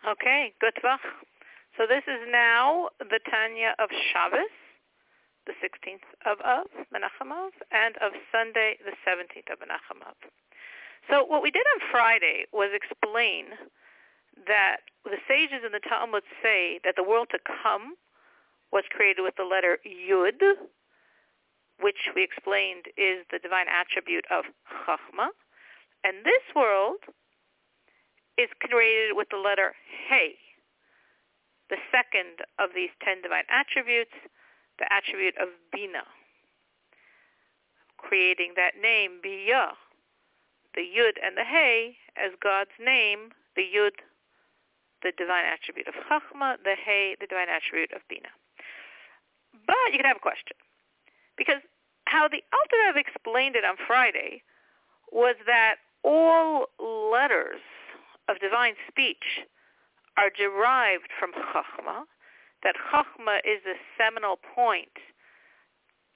Okay, good Tvach. So this is now the Tanya of Shabbos, the 16th of Av, Menachem Av, and of Sunday, the 17th of Menachem Av. So what we did on Friday was explain that the sages in the Talmud say that the world to come was created with the letter Yud, which we explained is the divine attribute of Chachma. And this world is created with the letter Hey, the second of these ten divine attributes, the attribute of Bina, creating that name Biyah, the Yud and the Hey as God's name, the Yud, the divine attribute of Chachma, the Hey, the divine attribute of Bina. But you can have a question. Because how the Alter explained it on Friday was that all letters of divine speech are derived from Chachma, that Chachma is the seminal point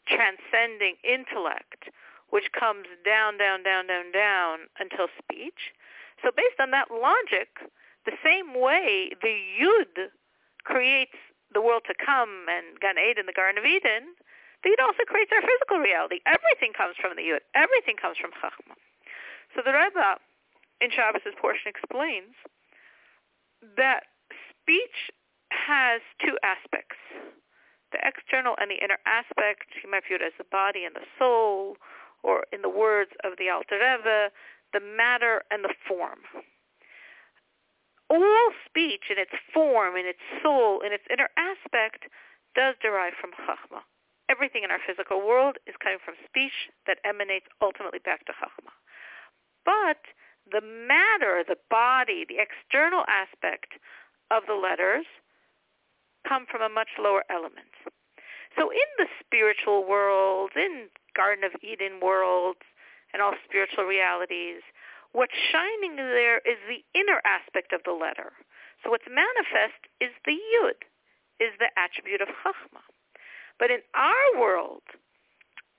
transcending intellect, which comes down, down, down, down, down until speech. So based on that logic, the same way the Yud creates the world to come and Gan Eden, the Garden of Eden, the Yud also creates our physical reality. Everything comes from the Yud. Everything comes from Chachma. So the Rebbe in Shabbos' portion explains that speech has two aspects. The external and the inner aspect, you might view it as the body and the soul, or in the words of the Alter Rebbe, the matter and the form. All speech in its form, in its soul, in its inner aspect does derive from Chachma. Everything in our physical world is coming from speech that emanates ultimately back to Chachma. But the matter, the body, the external aspect of the letters come from a much lower element. So in the spiritual world, in Garden of Eden worlds, and all spiritual realities, what's shining there is the inner aspect of the letter. So what's manifest is the yud, is the attribute of chachma. But in our world,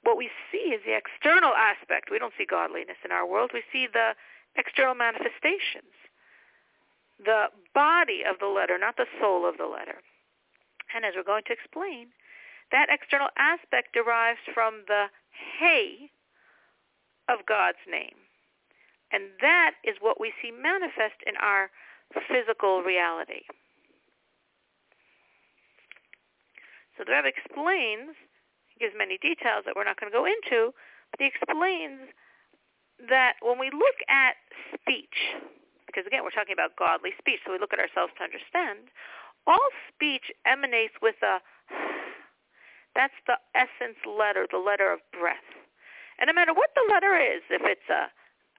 what we see is the external aspect. We don't see godliness in our world. We see the external manifestations, the body of the letter, not the soul of the letter. And as we're going to explain, that external aspect derives from the hey of God's name. And that is what we see manifest in our physical reality. So the Rebbe explains, he gives many details that we're not going to go into, but he explains that when we look at speech, because again, we're talking about godly speech, so we look at ourselves to understand, all speech emanates with a, that's the essence letter, the letter of breath. And no matter what the letter is, if it's a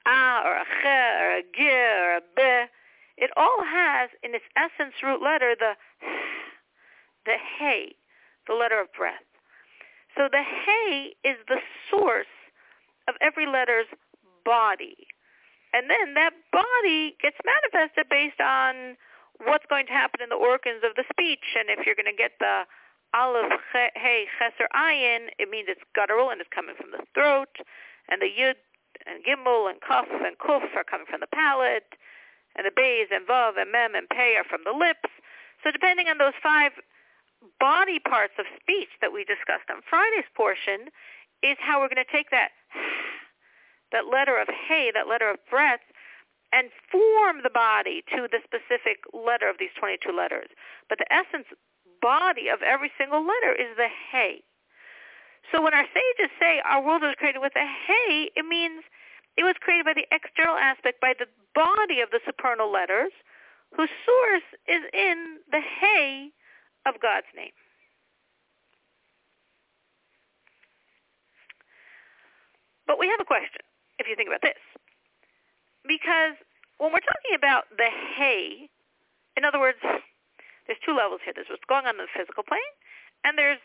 a or a ch or a g or a b, it all has in its essence root letter the the hey, the letter of breath. So the hey is the source of every letter's body. And then that body gets manifested based on what's going to happen in the organs of the speech. And if you're going to get the aleph, hey, cheser ayin, it means it's guttural and it's coming from the throat. And the yud and gimel and kaf and kuf are coming from the palate. And the bays and vav and mem and pei are from the lips. So depending on those five body parts of speech that we discussed on Friday's portion is how we're going to take that that letter of hey, that letter of breath, and form the body to the specific letter of these 22 letters. But the essence body of every single letter is the hey. So when our sages say our world was created with a hey, it means it was created by the external aspect, by the body of the supernal letters, whose source is in the hey of God's name. But we have a question if you think about this. Because when we're talking about the hay, in other words, there's two levels here. There's what's going on in the physical plane, and there's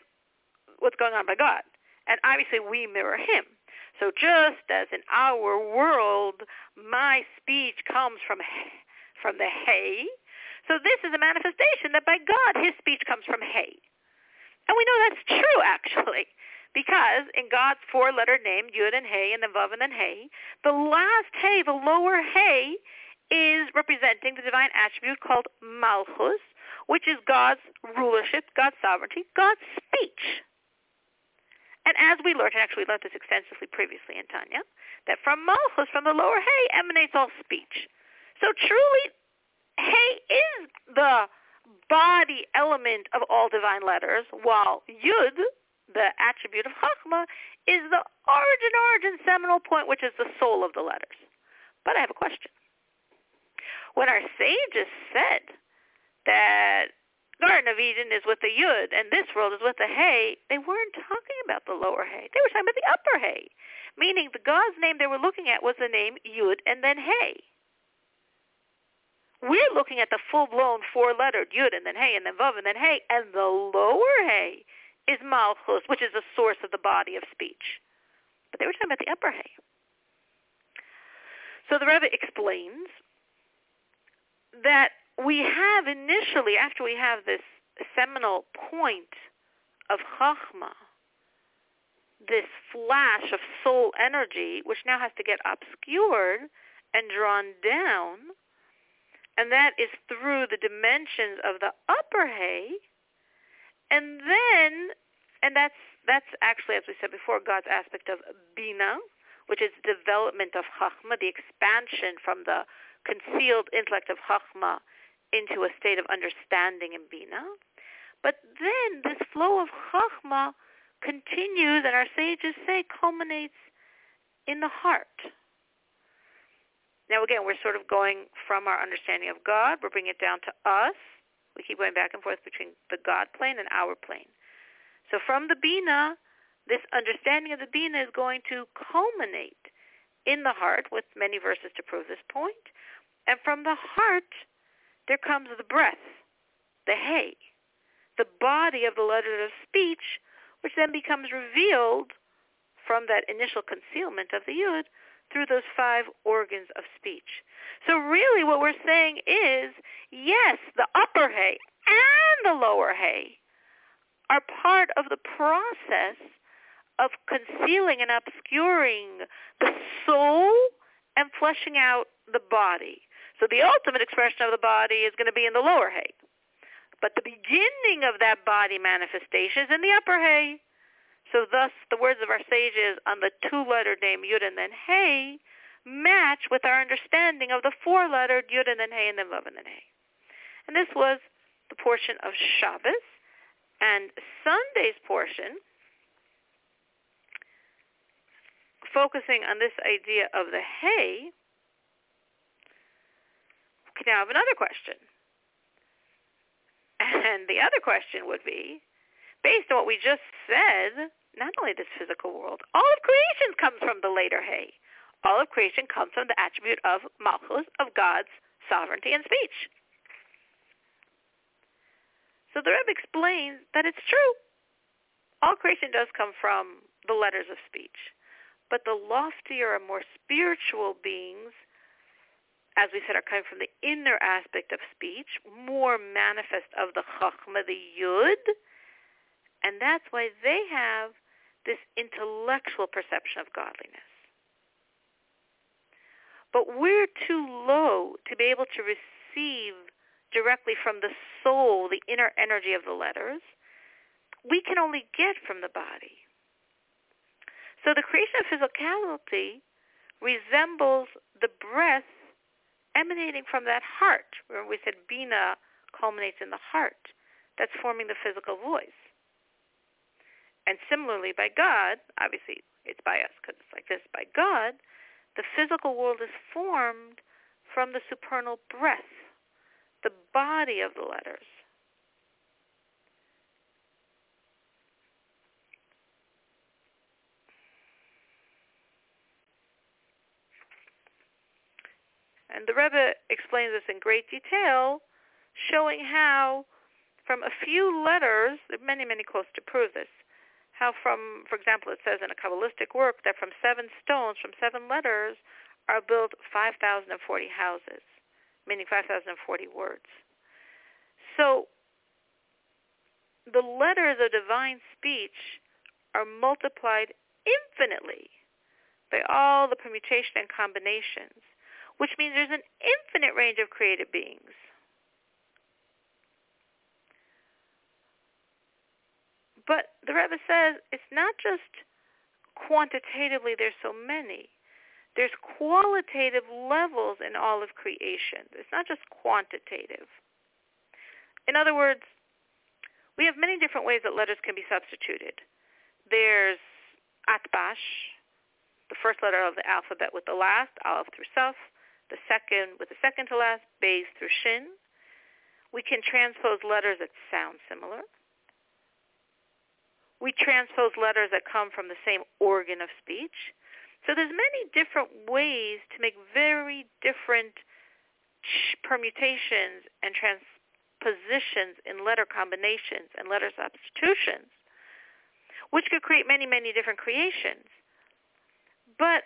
what's going on by God. And obviously we mirror him. So just as in our world, my speech comes from from the hay, so this is a manifestation that by God, his speech comes from hay. And we know that's true, actually. Because in God's four-letter name, Yud and Hey, and the Vav and then Hey, the last Hey, the lower Hey, is representing the divine attribute called Malchus, which is God's rulership, God's sovereignty, God's speech. And as we learned, and actually we learned this extensively previously in Tanya, that from Malchus, from the lower Hey, emanates all speech. So truly, Hey is the body element of all divine letters, while Yud, the attribute of Chachma, is the origin, origin, seminal point, which is the soul of the letters. But I have a question. When our sages said that Garden of Eden is with the Yud and this world is with the Hay, they weren't talking about the lower Hay. They were talking about the upper Hay, meaning the God's name they were looking at was the name Yud and then Hay. We're looking at the full-blown four-lettered Yud and then Hey and then Vav and then Hey, and the lower Hey is Malchus, which is the source of the body of speech. But they were talking about the upper hay. So the Rebbe explains that we have initially, after we have this seminal point of Chachma, this flash of soul energy, which now has to get obscured and drawn down, and that is through the dimensions of the upper hay, and then, and that's that's actually, as we said before, God's aspect of bina, which is development of chachma, the expansion from the concealed intellect of chachma into a state of understanding and bina. But then this flow of chachma continues, and our sages say culminates in the heart. Now again, we're sort of going from our understanding of God, we're bringing it down to us. We keep going back and forth between the God plane and our plane. So from the Bina, this understanding of the Bina is going to culminate in the heart with many verses to prove this point. And from the heart, there comes the breath, the hay, the body of the letter of speech, which then becomes revealed from that initial concealment of the yud through those five organs of speech. So really what we're saying is, yes, the upper hay and the lower hay are part of the process of concealing and obscuring the soul and fleshing out the body. So the ultimate expression of the body is going to be in the lower hay. But the beginning of that body manifestation is in the upper hay. So thus the words of our sages on the two-letter name Yud and then Hey match with our understanding of the four-lettered Yud and then Hey and then Vav and then Hey. And this was the portion of Shabbos. And Sunday's portion, focusing on this idea of the Hey, we now have another question. And the other question would be, based on what we just said, not only this physical world, all of creation comes from the later hay. All of creation comes from the attribute of Malchus, of God's sovereignty and speech. So the Rebbe explains that it's true. All creation does come from the letters of speech. But the loftier and more spiritual beings, as we said, are coming from the inner aspect of speech, more manifest of the chachma, the yud, and that's why they have this intellectual perception of godliness. But we're too low to be able to receive directly from the soul the inner energy of the letters. We can only get from the body. So the creation of physicality resembles the breath emanating from that heart. Remember we said Bina culminates in the heart. That's forming the physical voice. And similarly, by God, obviously it's by us because it's like this, by God, the physical world is formed from the supernal breath, the body of the letters. And the Rebbe explains this in great detail, showing how from a few letters, there are many, many quotes to prove this, how from, for example, it says in a Kabbalistic work that from seven stones, from seven letters, are built 5,040 houses, meaning 5,040 words. So the letters of divine speech are multiplied infinitely by all the permutation and combinations, which means there's an infinite range of created beings. But the Rebbe says it's not just quantitatively there's so many. There's qualitative levels in all of creation. It's not just quantitative. In other words, we have many different ways that letters can be substituted. There's atbash, the first letter of the alphabet with the last, aleph through saf, the second with the second to last, bays through shin. We can transpose letters that sound similar. We transpose letters that come from the same organ of speech. So there's many different ways to make very different permutations and transpositions in letter combinations and letter substitutions, which could create many, many different creations. But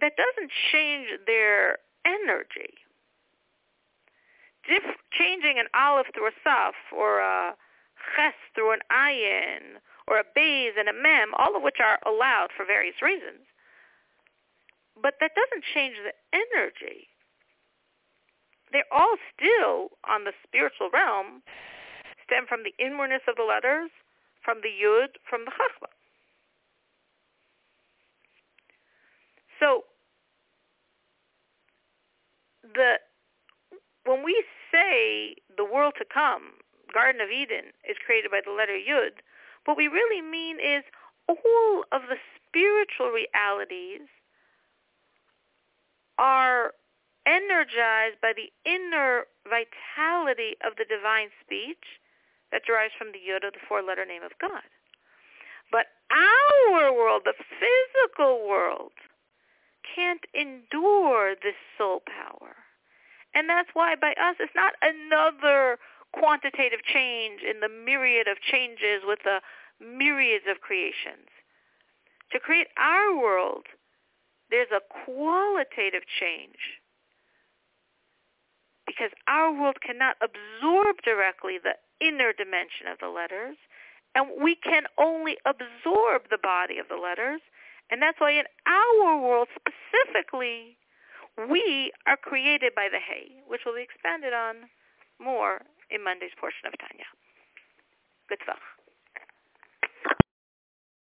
that doesn't change their energy. Dif- changing an aleph through a saf or a ches through an ayin or a bays and a mem, all of which are allowed for various reasons. But that doesn't change the energy. They're all still on the spiritual realm, stem from the inwardness of the letters, from the yud, from the chachma. So the when we say the world to come, Garden of Eden, is created by the letter Yud, what we really mean is all of the spiritual realities are energized by the inner vitality of the divine speech that derives from the Yod of the four-letter name of God. But our world, the physical world, can't endure this soul power. And that's why by us it's not another quantitative change in the myriad of changes with the myriads of creations. To create our world, there's a qualitative change because our world cannot absorb directly the inner dimension of the letters, and we can only absorb the body of the letters. And that's why in our world specifically, we are created by the hay, which will be expanded on more in Monday's portion of Tanya. Good stuff.